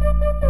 Música